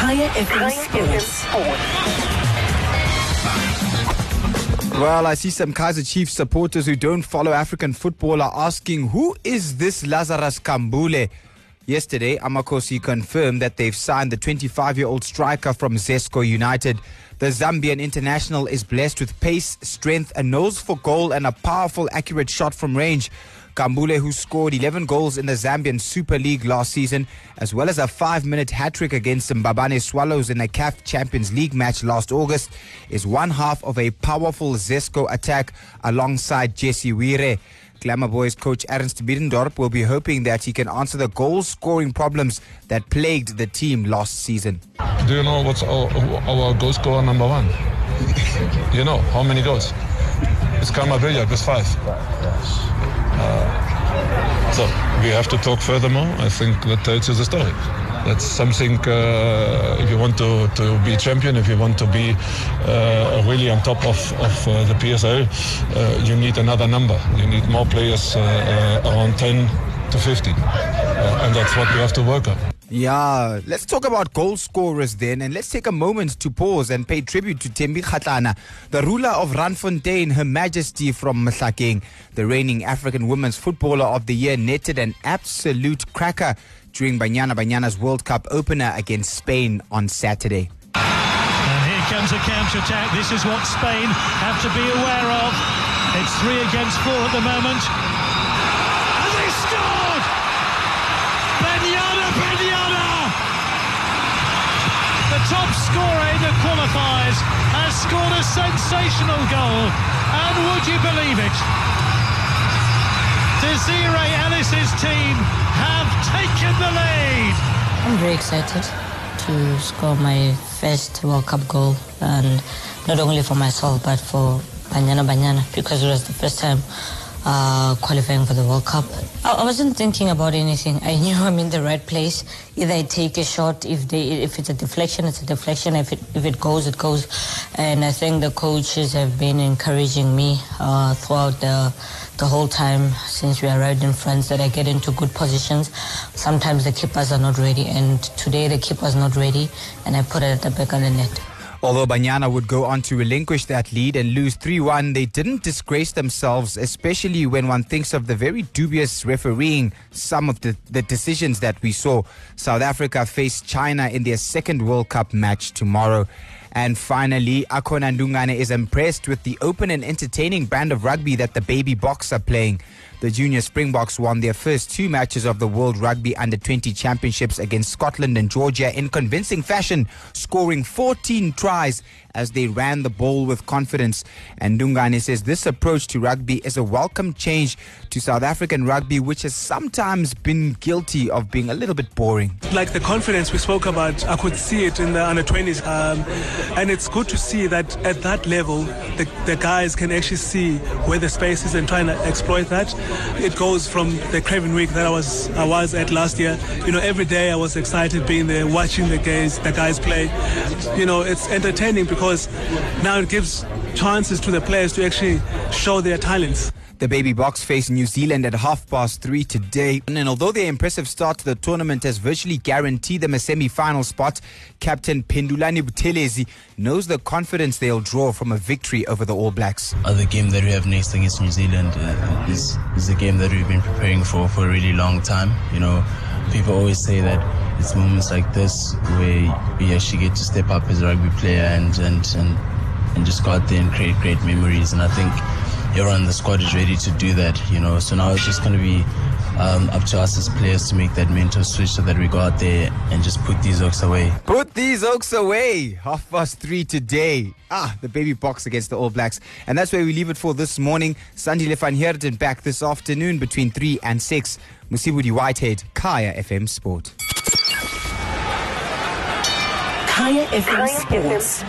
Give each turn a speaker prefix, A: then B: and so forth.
A: Kaya FM Sports.
B: Well, I see some Kaizer Chiefs supporters who don't follow African football are asking, who is this Lazarus Kambole? Yesterday, Amakosi confirmed that they've signed the 25 year old striker from Zesco United. The Zambian international is blessed with pace, strength, a nose for goal, and a powerful, accurate shot from range. Kambole, who scored 11 goals in the Zambian Super League last season, as well as a five minute hat trick against Mbabane Swallows in a CAF Champions League match last August, is one half of a powerful Zesco attack alongside Jesse Were. Glamour Boys coach Ernst Middendorp will be hoping that he can answer the goal scoring problems that plagued the team last season.
C: Do you know what's our, our goal scorer number one? you know how many goals? It's Khama Billiat with five. Uh, so we have to talk furthermore. I think that tells you the story. That's something uh, if you want to, to be champion, if you want to be uh, really on top of, of uh, the PSL, uh, you need another number. You need more players uh, around 10 to 15. Uh, and that's what we have to work on.
B: Yeah, let's talk about goal scorers then, and let's take a moment to pause and pay tribute to Thembi Kgatlana, the ruler of Randfontein, Her Majesty from Mohlakeng. The reigning African Women's Footballer of the Year netted an absolute cracker during Banyana Banyana's World Cup opener against Spain on Saturday.
D: And here comes a counter-attack. This is what Spain have to be aware of. It's three against four at the moment. And they scored! Banyana, Banyana! The top scorer in the qualifiers has scored a sensational goal. And would you believe it? Desiree Ellis's team have taken the lead.
E: I'm very excited to score my first World Cup goal, and not only for myself but for Banyana Banyana because it was the first time uh, qualifying for the World Cup. I, wasn't thinking about anything. I knew I'm in the right place. Either I take a shot, if they, if it's a deflection, it's a deflection. If it, if it goes, it goes. And I think the coaches have been encouraging me uh, throughout the the whole time since we arrived in France that I get into good positions. Sometimes the keepers are not ready, and today the keeper's not ready, and I put it at the back of the net.
B: Although Banyana would go on to relinquish that lead and lose 3 1, they didn't disgrace themselves, especially when one thinks of the very dubious refereeing some of the, the decisions that we saw. South Africa face China in their second World Cup match tomorrow. And finally, Akona Ndungane is impressed with the open and entertaining brand of rugby that the Baby Boks are playing. The junior Springboks won their first two matches of the World Rugby Under 20 Championships against Scotland and Georgia in convincing fashion, scoring 14 tries as they ran the ball with confidence. And Ndungane says this approach to rugby is a welcome change to South African rugby, which has sometimes been guilty of being a little bit boring.
F: Like the confidence we spoke about, I could see it in the under 20s. Um, and it's good to see that at that level, the, the guys can actually see where the space is and trying to exploit that. It goes from the Craven Week that I was I was at last year. You know, every day I was excited being there, watching the guys the guys play. You know, it's entertaining because now it gives chances to the players to actually show their talents.
B: The Baby Boks face New Zealand at half past three today. And although their impressive start to the tournament has virtually guaranteed them a semi final spot, Captain Phendulani Buthelezi knows the confidence they'll draw from a victory over the All Blacks.
G: Other game that we have next against New Zealand uh, is, is a game that we've been preparing for for a really long time. You know, people always say that it's moments like this where we actually get to step up as a rugby player and, and, and, and just go out there and create great memories. And I think everyone in the squad is ready to do that, you know. So now it's just going to be um, up to us as players to make that mental switch so that we go out there and just put these oaks away.
B: Put these oaks away. Half past three today. Ah, the Baby Boks against the All Blacks. And that's where we leave it for this morning. Sandile van Heerden back this afternoon between 3 and 6. Mosibodi Whitehead, Kaya FM Sport.
A: Kaya FM Sports.